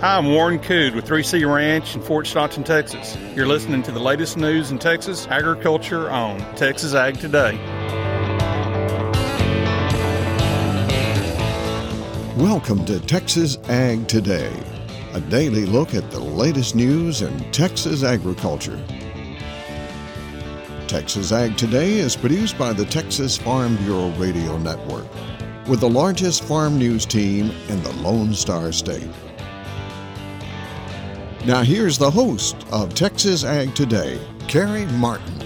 Hi, I'm Warren Cood with 3C Ranch in Fort Stockton, Texas. You're listening to the latest news in Texas agriculture on Texas Ag Today. Welcome to Texas Ag Today, a daily look at the latest news in Texas agriculture. Texas Ag Today is produced by the Texas Farm Bureau Radio Network with the largest farm news team in the Lone Star State. Now, here's the host of Texas Ag Today, Carrie Martin.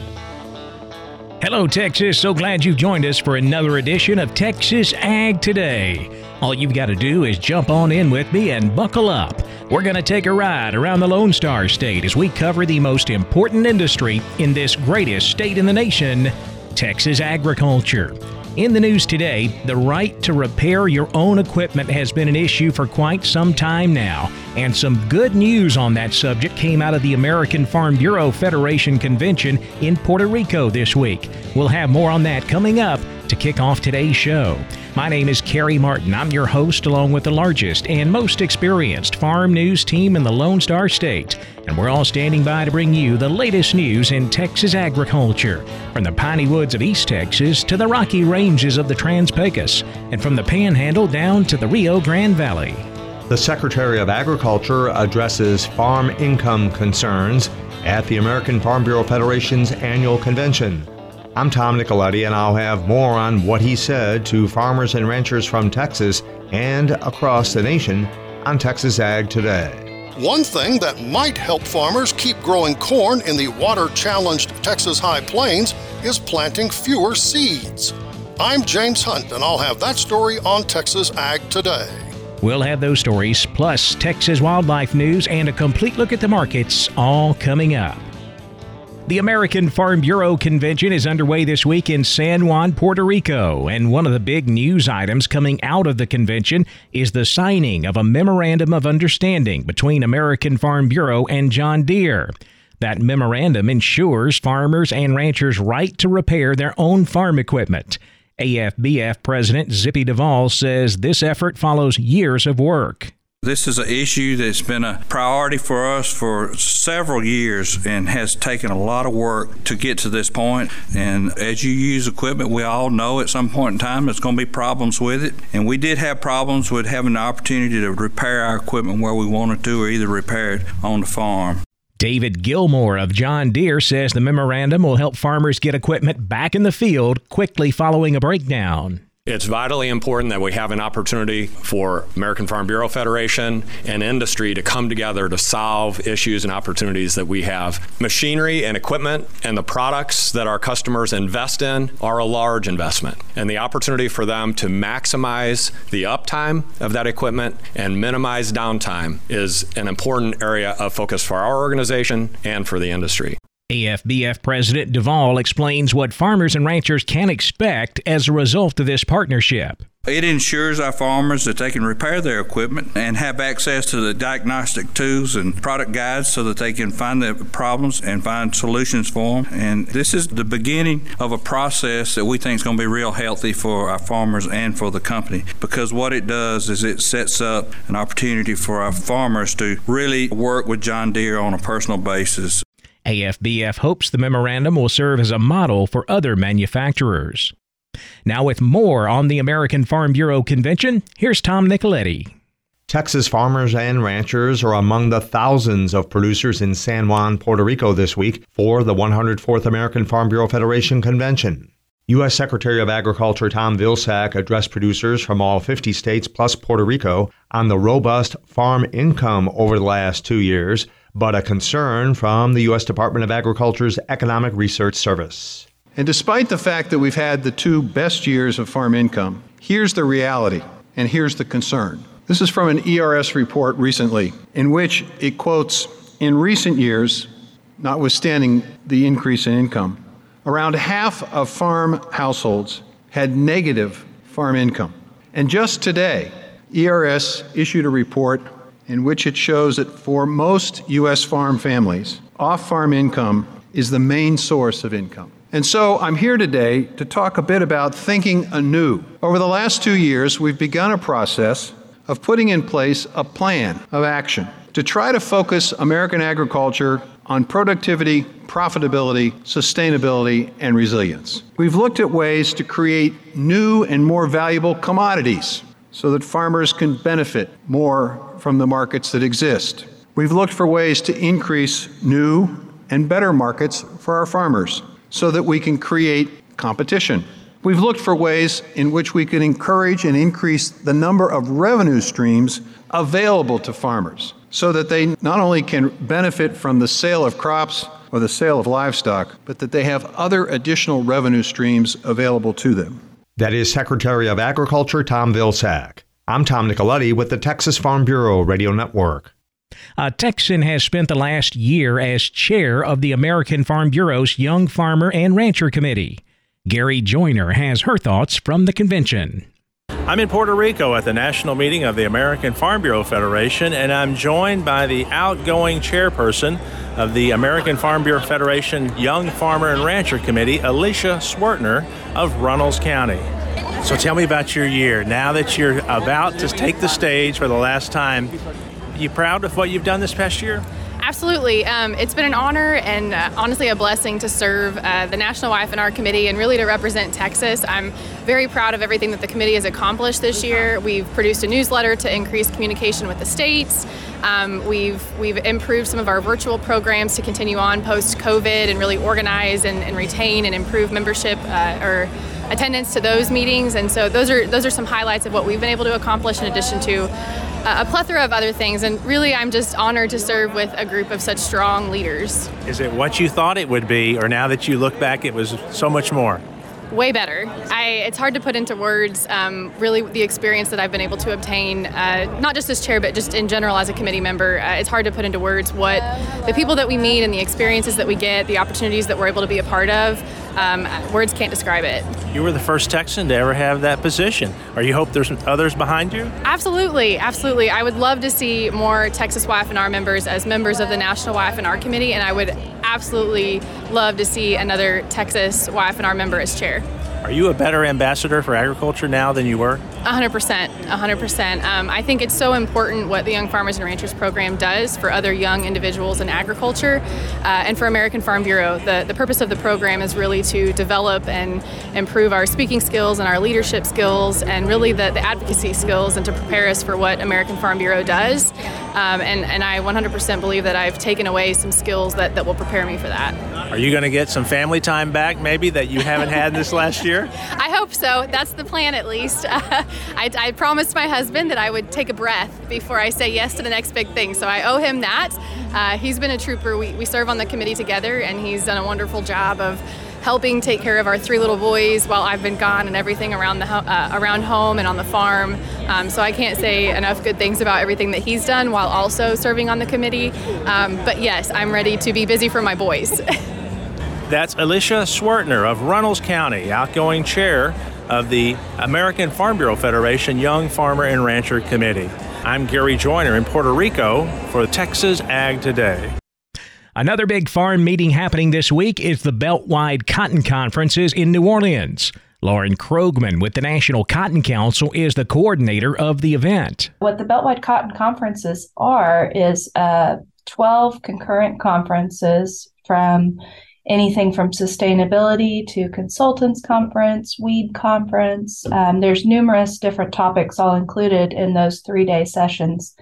Hello, Texas. So glad you've joined us for another edition of Texas Ag Today. All you've got to do is jump on in with me and buckle up. We're going to take a ride around the Lone Star State as we cover the most important industry in this greatest state in the nation Texas agriculture. In the news today, the right to repair your own equipment has been an issue for quite some time now, and some good news on that subject came out of the American Farm Bureau Federation Convention in Puerto Rico this week. We'll have more on that coming up to kick off today's show. My name is Carrie Martin. I'm your host, along with the largest and most experienced farm news team in the Lone Star State. And we're all standing by to bring you the latest news in Texas agriculture, from the piney woods of East Texas to the rocky ranges of the Trans Pecos, and from the Panhandle down to the Rio Grande Valley. The Secretary of Agriculture addresses farm income concerns at the American Farm Bureau Federation's annual convention. I'm Tom Nicoletti, and I'll have more on what he said to farmers and ranchers from Texas and across the nation on Texas Ag Today. One thing that might help farmers keep growing corn in the water challenged Texas High Plains is planting fewer seeds. I'm James Hunt, and I'll have that story on Texas Ag Today. We'll have those stories, plus Texas wildlife news and a complete look at the markets, all coming up. The American Farm Bureau Convention is underway this week in San Juan, Puerto Rico, and one of the big news items coming out of the convention is the signing of a Memorandum of Understanding between American Farm Bureau and John Deere. That memorandum ensures farmers and ranchers' right to repair their own farm equipment. AFBF President Zippy Duvall says this effort follows years of work. This is an issue that's been a priority for us for several years and has taken a lot of work to get to this point. And as you use equipment, we all know at some point in time there's going to be problems with it. And we did have problems with having the opportunity to repair our equipment where we wanted to or either repair it on the farm. David Gilmore of John Deere says the memorandum will help farmers get equipment back in the field quickly following a breakdown. It's vitally important that we have an opportunity for American Farm Bureau Federation and industry to come together to solve issues and opportunities that we have. Machinery and equipment and the products that our customers invest in are a large investment. And the opportunity for them to maximize the uptime of that equipment and minimize downtime is an important area of focus for our organization and for the industry. AFBF President Duvall explains what farmers and ranchers can expect as a result of this partnership. It ensures our farmers that they can repair their equipment and have access to the diagnostic tools and product guides so that they can find the problems and find solutions for them. And this is the beginning of a process that we think is going to be real healthy for our farmers and for the company because what it does is it sets up an opportunity for our farmers to really work with John Deere on a personal basis. AFBF hopes the memorandum will serve as a model for other manufacturers. Now, with more on the American Farm Bureau Convention, here's Tom Nicoletti. Texas farmers and ranchers are among the thousands of producers in San Juan, Puerto Rico this week for the 104th American Farm Bureau Federation Convention. U.S. Secretary of Agriculture Tom Vilsack addressed producers from all 50 states plus Puerto Rico on the robust farm income over the last two years but a concern from the U.S. Department of Agriculture's Economic Research Service. And despite the fact that we've had the two best years of farm income, here's the reality and here's the concern. This is from an ERS report recently, in which it quotes In recent years, notwithstanding the increase in income, around half of farm households had negative farm income. And just today, ERS issued a report in which it shows that for most U.S. farm families, off farm income is the main source of income. And so I'm here today to talk a bit about thinking anew. Over the last two years, we've begun a process of putting in place a plan of action to try to focus American agriculture on productivity, profitability, sustainability, and resilience. We've looked at ways to create new and more valuable commodities so that farmers can benefit more from the markets that exist. We've looked for ways to increase new and better markets for our farmers so that we can create competition. We've looked for ways in which we can encourage and increase the number of revenue streams available to farmers so that they not only can benefit from the sale of crops or the sale of livestock, but that they have other additional revenue streams available to them. That is Secretary of Agriculture Tom Vilsack. I'm Tom Nicoletti with the Texas Farm Bureau Radio Network. A Texan has spent the last year as chair of the American Farm Bureau's Young Farmer and Rancher Committee. Gary Joiner has her thoughts from the convention. I'm in Puerto Rico at the national meeting of the American Farm Bureau Federation, and I'm joined by the outgoing chairperson of the American Farm Bureau Federation Young Farmer and Rancher Committee, Alicia Swertner of Runnels County. So tell me about your year. Now that you're about to take the stage for the last time, are you proud of what you've done this past year? Absolutely. Um, it's been an honor and uh, honestly a blessing to serve uh, the National Y&R Committee and really to represent Texas. I'm very proud of everything that the committee has accomplished this year. We've produced a newsletter to increase communication with the states. Um, we've we've improved some of our virtual programs to continue on post COVID and really organize and, and, retain and improve membership uh, or attendance to those meetings. And so those are those are some highlights of what we've been able to accomplish in addition to uh, a plethora of other things. And really, I'm just honored to serve with a group of such strong leaders. Is it what you thought it would be, or now that you look back, it was so much more? Way better. I, it's hard to put into words um, really the experience that I've been able to obtain, uh, not just as chair, but just in general as a committee member. Uh, it's hard to put into words what the people that we meet and the experiences that we get, the opportunities that we're able to be a part of. Um, words can't describe it. You were the first Texan to ever have that position. Or you hope there's others behind you? Absolutely, absolutely. I would love to see more Texas Y&R members as members of the National Y&R Committee, and I would absolutely love to see another Texas Y&R member as chair. Are you a better ambassador for agriculture now than you were? 100%. 100%. Um, I think it's so important what the Young Farmers and Ranchers program does for other young individuals in agriculture uh, and for American Farm Bureau. The, the purpose of the program is really to develop and improve our speaking skills and our leadership skills and really the, the advocacy skills and to prepare us for what American Farm Bureau does. Um, and, and I 100% believe that I've taken away some skills that, that will prepare me for that. Are you going to get some family time back maybe that you haven't had this last year? I hope so. That's the plan at least. I, I, promised my husband that I would take a breath before I say yes to the next big thing. So I owe him that. Uh, he's been a trooper. We, we serve on the committee together, and he's done a wonderful job of helping take care of our three little boys while I've been gone and everything around the uh, around home and on the farm. Um, so I can't say enough good things about everything that he's done while also serving on the committee. Um, but yes, I'm ready to be busy for my boys. That's Alicia Swertner of Runnels County, outgoing chair of the American Farm Bureau Federation Young Farmer and Rancher Committee. I'm Gary Joiner in Puerto Rico for Texas Ag Today. Another big farm meeting happening this week is the Beltwide Cotton Conferences in New Orleans. Lauren Krogman with the National Cotton Council is the coordinator of the event. What the Beltwide Cotton Conferences are is uh, 12 concurrent conferences from anything from sustainability to consultants conference, weed conference. Um, there's numerous different topics all included in those three day sessions.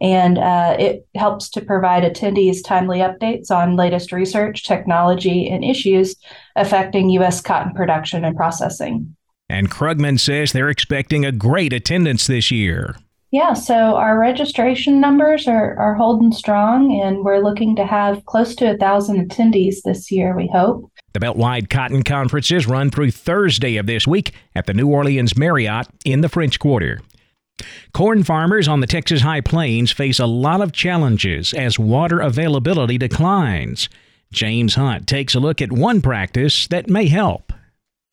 And uh, it helps to provide attendees timely updates on latest research, technology, and issues affecting U.S. cotton production and processing. And Krugman says they're expecting a great attendance this year. Yeah, so our registration numbers are, are holding strong, and we're looking to have close to a thousand attendees this year, we hope. The Beltwide Cotton Conferences run through Thursday of this week at the New Orleans Marriott in the French Quarter. Corn farmers on the Texas High Plains face a lot of challenges as water availability declines. James Hunt takes a look at one practice that may help.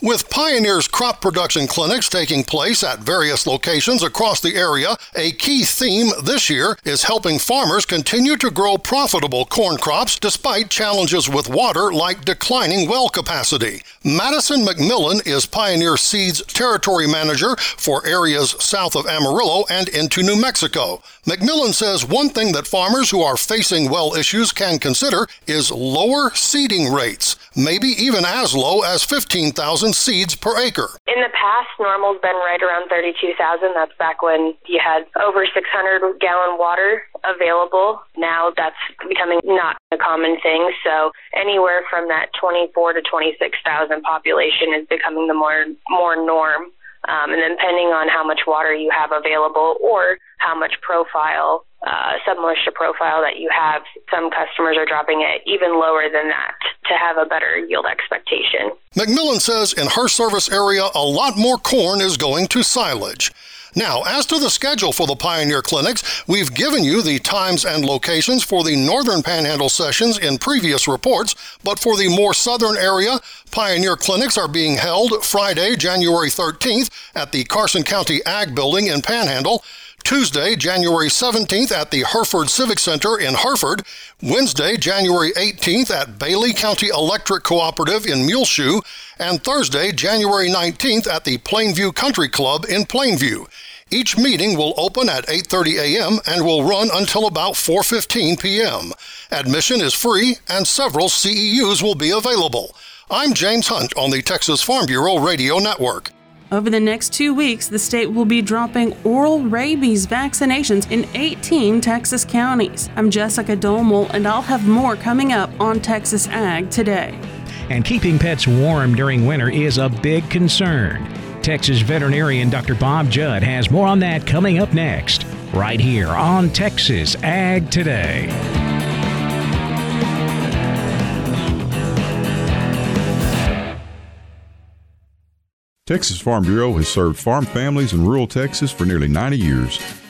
With Pioneer's crop production clinics taking place at various locations across the area, a key theme this year is helping farmers continue to grow profitable corn crops despite challenges with water like declining well capacity. Madison McMillan is Pioneer Seeds Territory Manager for areas south of Amarillo and into New Mexico. McMillan says one thing that farmers who are facing well issues can consider is lower seeding rates, maybe even as low as 15,000 seeds per acre. In the past, normal's been right around 32,000. That's back when you had over 600 gallon water available. Now that's becoming not a common thing. So anywhere from that 24 to 26,000 population is becoming the more more norm. Um, and then depending on how much water you have available or how much profile uh, submoisture profile that you have, some customers are dropping it even lower than that to have a better yield expectation. McMillan says in her service area, a lot more corn is going to silage. Now, as to the schedule for the Pioneer Clinics, we've given you the times and locations for the Northern Panhandle sessions in previous reports, but for the more southern area, Pioneer Clinics are being held Friday, January 13th at the Carson County Ag Building in Panhandle. Tuesday, January 17th at the Hereford Civic Center in Hereford, Wednesday, January 18th at Bailey County Electric Cooperative in Muleshoe, and Thursday, January 19th at the Plainview Country Club in Plainview. Each meeting will open at 8:30 a.m. and will run until about 4:15 p.m. Admission is free and several CEUs will be available. I'm James Hunt on the Texas Farm Bureau Radio Network. Over the next two weeks, the state will be dropping oral rabies vaccinations in 18 Texas counties. I'm Jessica Domel, and I'll have more coming up on Texas Ag today. And keeping pets warm during winter is a big concern. Texas veterinarian Dr. Bob Judd has more on that coming up next, right here on Texas Ag Today. Texas Farm Bureau has served farm families in rural Texas for nearly 90 years.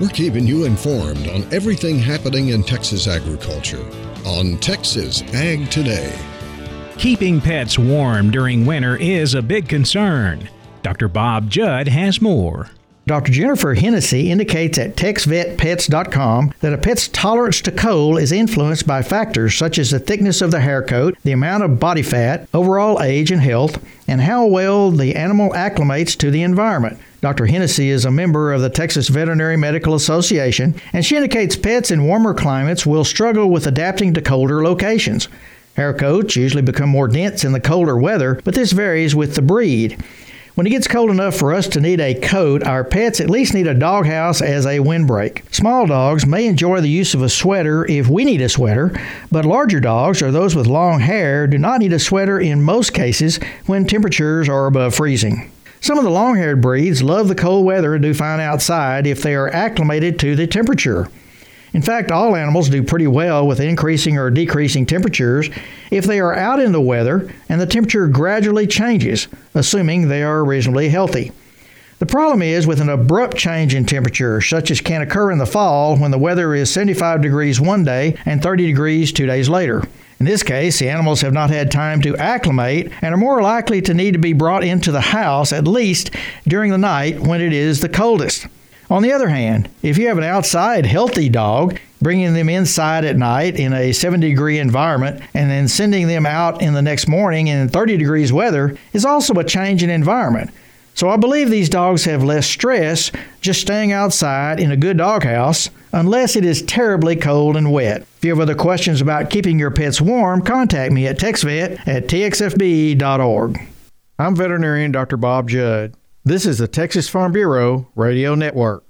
We're keeping you informed on everything happening in Texas agriculture on Texas Ag Today. Keeping pets warm during winter is a big concern. Dr. Bob Judd has more. Dr. Jennifer Hennessy indicates at TexVetPets.com that a pet's tolerance to cold is influenced by factors such as the thickness of the hair coat, the amount of body fat, overall age and health, and how well the animal acclimates to the environment. Dr. Hennessy is a member of the Texas Veterinary Medical Association, and she indicates pets in warmer climates will struggle with adapting to colder locations. Hair coats usually become more dense in the colder weather, but this varies with the breed. When it gets cold enough for us to need a coat, our pets at least need a doghouse as a windbreak. Small dogs may enjoy the use of a sweater if we need a sweater, but larger dogs or those with long hair do not need a sweater in most cases when temperatures are above freezing. Some of the long haired breeds love the cold weather and do fine outside if they are acclimated to the temperature. In fact, all animals do pretty well with increasing or decreasing temperatures if they are out in the weather and the temperature gradually changes, assuming they are reasonably healthy. The problem is with an abrupt change in temperature, such as can occur in the fall when the weather is 75 degrees one day and 30 degrees two days later. In this case, the animals have not had time to acclimate and are more likely to need to be brought into the house at least during the night when it is the coldest. On the other hand, if you have an outside healthy dog, bringing them inside at night in a 70 degree environment and then sending them out in the next morning in 30 degrees weather is also a change in environment. So I believe these dogs have less stress just staying outside in a good doghouse unless it is terribly cold and wet. If you have other questions about keeping your pets warm, contact me at TexVet at txfb.org. I'm veterinarian Dr. Bob Judd. This is the Texas Farm Bureau Radio Network.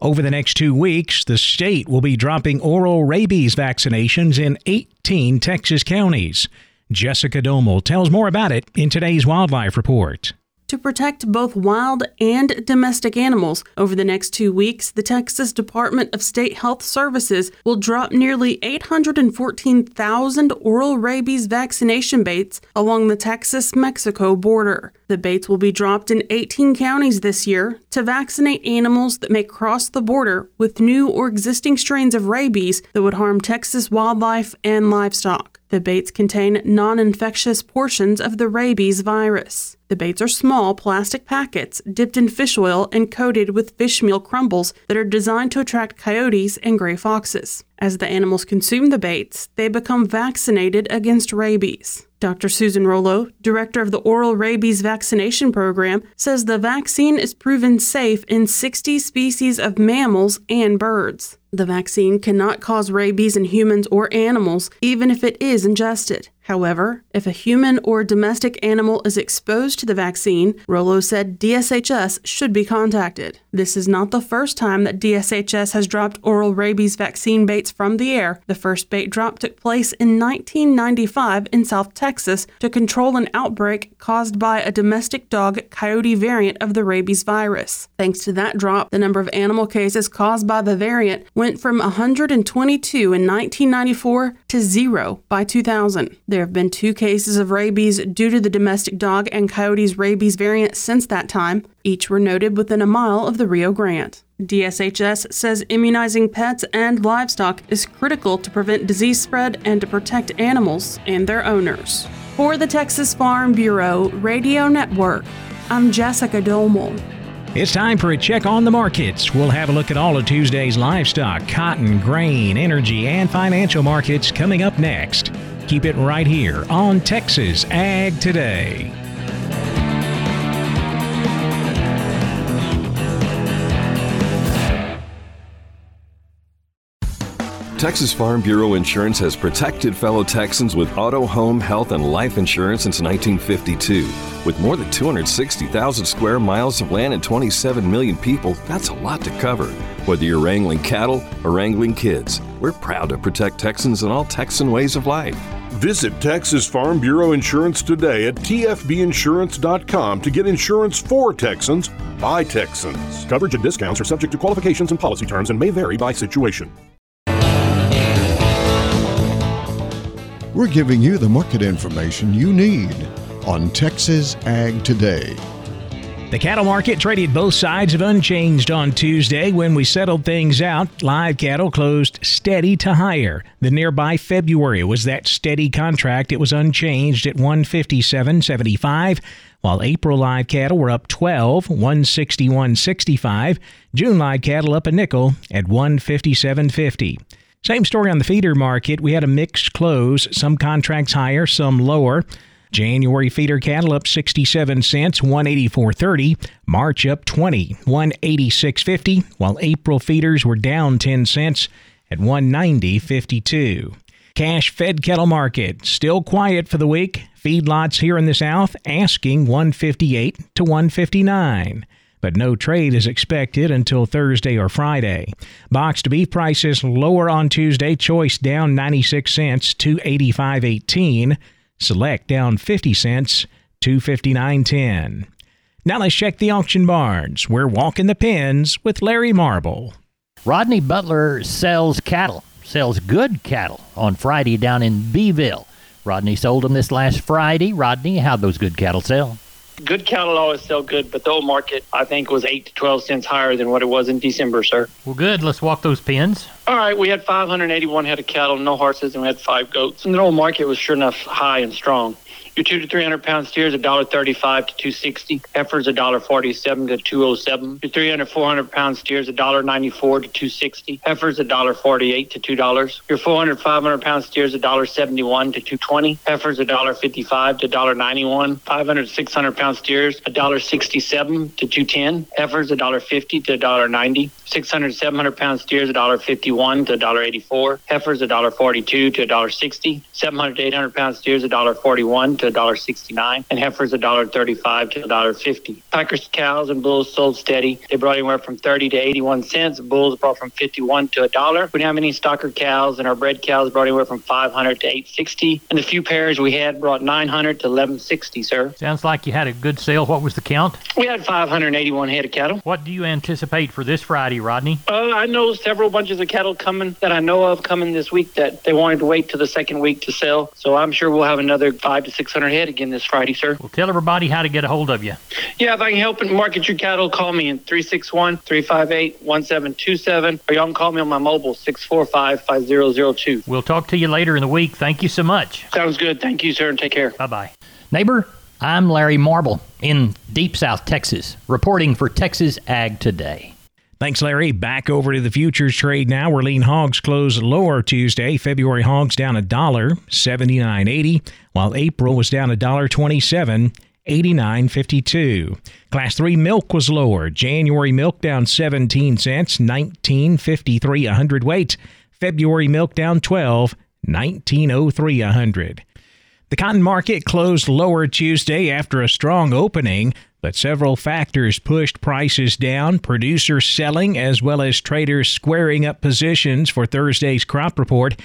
Over the next two weeks, the state will be dropping oral rabies vaccinations in 18 Texas counties. Jessica Domel tells more about it in today's Wildlife Report. To protect both wild and domestic animals. Over the next two weeks, the Texas Department of State Health Services will drop nearly 814,000 oral rabies vaccination baits along the Texas Mexico border. The baits will be dropped in 18 counties this year to vaccinate animals that may cross the border with new or existing strains of rabies that would harm Texas wildlife and livestock. The baits contain non infectious portions of the rabies virus. The baits are small plastic packets dipped in fish oil and coated with fish meal crumbles that are designed to attract coyotes and gray foxes. As the animals consume the baits, they become vaccinated against rabies. Dr. Susan Rollo, director of the Oral Rabies Vaccination Program, says the vaccine is proven safe in 60 species of mammals and birds. The vaccine cannot cause rabies in humans or animals, even if it is ingested. However, if a human or domestic animal is exposed to the vaccine, Rollo said DSHS should be contacted. This is not the first time that DSHS has dropped oral rabies vaccine baits from the air. The first bait drop took place in 1995 in South Texas to control an outbreak caused by a domestic dog coyote variant of the rabies virus. Thanks to that drop, the number of animal cases caused by the variant went from 122 in 1994 to zero by 2000. There have been two cases of rabies due to the domestic dog and coyote's rabies variant since that time. Each were noted within a mile of the Rio Grande. DSHS says immunizing pets and livestock is critical to prevent disease spread and to protect animals and their owners. For the Texas Farm Bureau Radio Network, I'm Jessica Domel. It's time for a check on the markets. We'll have a look at all of Tuesday's livestock, cotton, grain, energy, and financial markets coming up next. Keep it right here on Texas Ag Today. Texas Farm Bureau Insurance has protected fellow Texans with auto, home, health, and life insurance since 1952. With more than 260,000 square miles of land and 27 million people, that's a lot to cover. Whether you're wrangling cattle or wrangling kids, we're proud to protect Texans in all Texan ways of life. Visit Texas Farm Bureau Insurance today at tfbinsurance.com to get insurance for Texans by Texans. Coverage and discounts are subject to qualifications and policy terms and may vary by situation. We're giving you the market information you need on Texas Ag Today. The cattle market traded both sides of unchanged on Tuesday when we settled things out. Live cattle closed steady to higher. The nearby February was that steady contract. It was unchanged at 157.75, while April live cattle were up 12, 161.65. June live cattle up a nickel at 157.50. Same story on the feeder market. We had a mixed close, some contracts higher, some lower. January feeder cattle up 67 cents, 184.30. March up 20, 186.50, while April feeders were down 10 cents at 190.52. Cash fed cattle market still quiet for the week. Feedlots here in the south asking 158 to 159 but no trade is expected until Thursday or Friday. Boxed beef prices lower on Tuesday, choice down 96 cents to 85.18, select down 50 cents 259.10. Now let's check the auction barns. We're walking the pens with Larry Marble. Rodney Butler sells cattle, sells good cattle on Friday down in Beeville. Rodney sold them this last Friday. Rodney, how'd those good cattle sell? Good cattle always sell good, but the old market, I think, was 8 to 12 cents higher than what it was in December, sir. Well, good. Let's walk those pins. All right, we had 581 head of cattle, no horses, and we had five goats. And the old market was sure enough high and strong. Your two to three hundred pound steers a dollar thirty five to two sixty. Heifers a dollar forty seven to two oh seven. Your three hundred four hundred pound steers a dollar ninety four to two sixty. Heifers a dollar forty eight to two dollars. Your four hundred five hundred pound steers a dollar seventy one to two twenty. Heifers a dollar fifty five to dollar ninety one. Five hundred six hundred pound steers a dollar sixty seven to two ten. Heifers a dollar fifty to a dollar ninety. Six hundred seven hundred pound steers a dollar fifty one to a dollar eighty four. Heifers a dollar forty two to a dollar sixty. Seven hundred eight hundred pound steers a dollar forty one to to $1.69, and heifers $1.35 to $1.50. Packers cows and bulls sold steady. They brought anywhere from 30 to 81 cents. Bulls brought from 51 to a dollar. We didn't have any stocker cows, and our bred cows brought anywhere from 500 to 860. And the few pairs we had brought 900 to 1160, sir. Sounds like you had a good sale. What was the count? We had 581 head of cattle. What do you anticipate for this Friday, Rodney? Uh, I know several bunches of cattle coming that I know of coming this week that they wanted to wait to the second week to sell. So I'm sure we'll have another five to 600 head again this Friday, sir. Well, tell everybody how to get a hold of you. Yeah, if I can help and market your cattle, call me in 361 358 1727 or y'all can call me on my mobile 645 5002. We'll talk to you later in the week. Thank you so much. Sounds good. Thank you, sir, and take care. Bye bye. Neighbor, I'm Larry Marble in Deep South Texas, reporting for Texas Ag Today. Thanks, Larry. Back over to the futures trade now, where lean hogs closed lower Tuesday. February hogs down a dollar, seventy nine eighty, while April was down a dollar twenty seven. 89.52. Class 3 milk was lower. January milk down 17 cents, 19.53 a hundredweight. February milk down 12, 19.03 a hundred. The cotton market closed lower Tuesday after a strong opening, but several factors pushed prices down. Producers selling as well as traders squaring up positions for Thursday's crop report.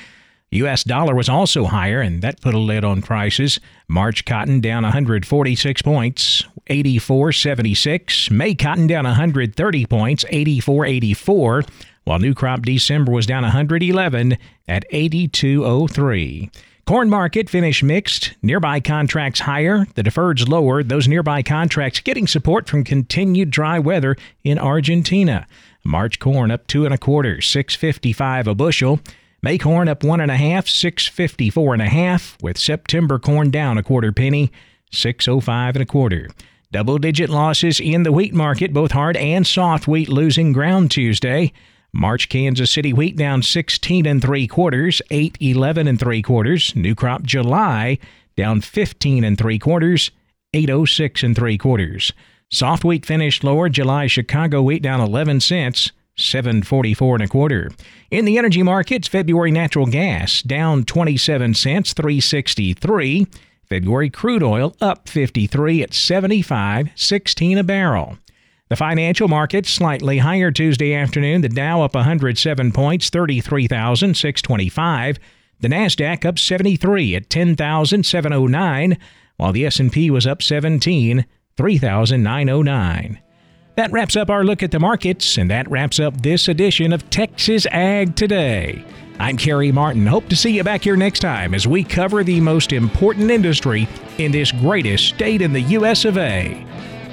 U.S. dollar was also higher, and that put a lid on prices. March cotton down 146 points, 84.76. May cotton down 130 points, 84.84. While new crop December was down 111 at 82.03. Corn market finished mixed. Nearby contracts higher, the deferreds lower. Those nearby contracts getting support from continued dry weather in Argentina. March corn up two and a quarter, 655 a bushel. May corn up one and a half, 654 and a half, with September corn down a quarter penny, 605 and a quarter. Double digit losses in the wheat market, both hard and soft wheat losing ground Tuesday. March Kansas City wheat down 16 and 3 quarters, 811 and 3 quarters. New crop July down 15 and 3 quarters, 806 and 3 quarters. Soft wheat finished lower. July Chicago wheat down 11 cents, 744 and a quarter. In the energy markets, February natural gas down 27 cents, 363. February crude oil up 53 at 75.16 a barrel. The financial markets slightly higher Tuesday afternoon. The Dow up 107 points, 33,625. The Nasdaq up 73 at 10,709, while the S&P was up 17, 3,909. That wraps up our look at the markets, and that wraps up this edition of Texas Ag Today. I'm Kerry Martin. Hope to see you back here next time as we cover the most important industry in this greatest state in the U.S. of A.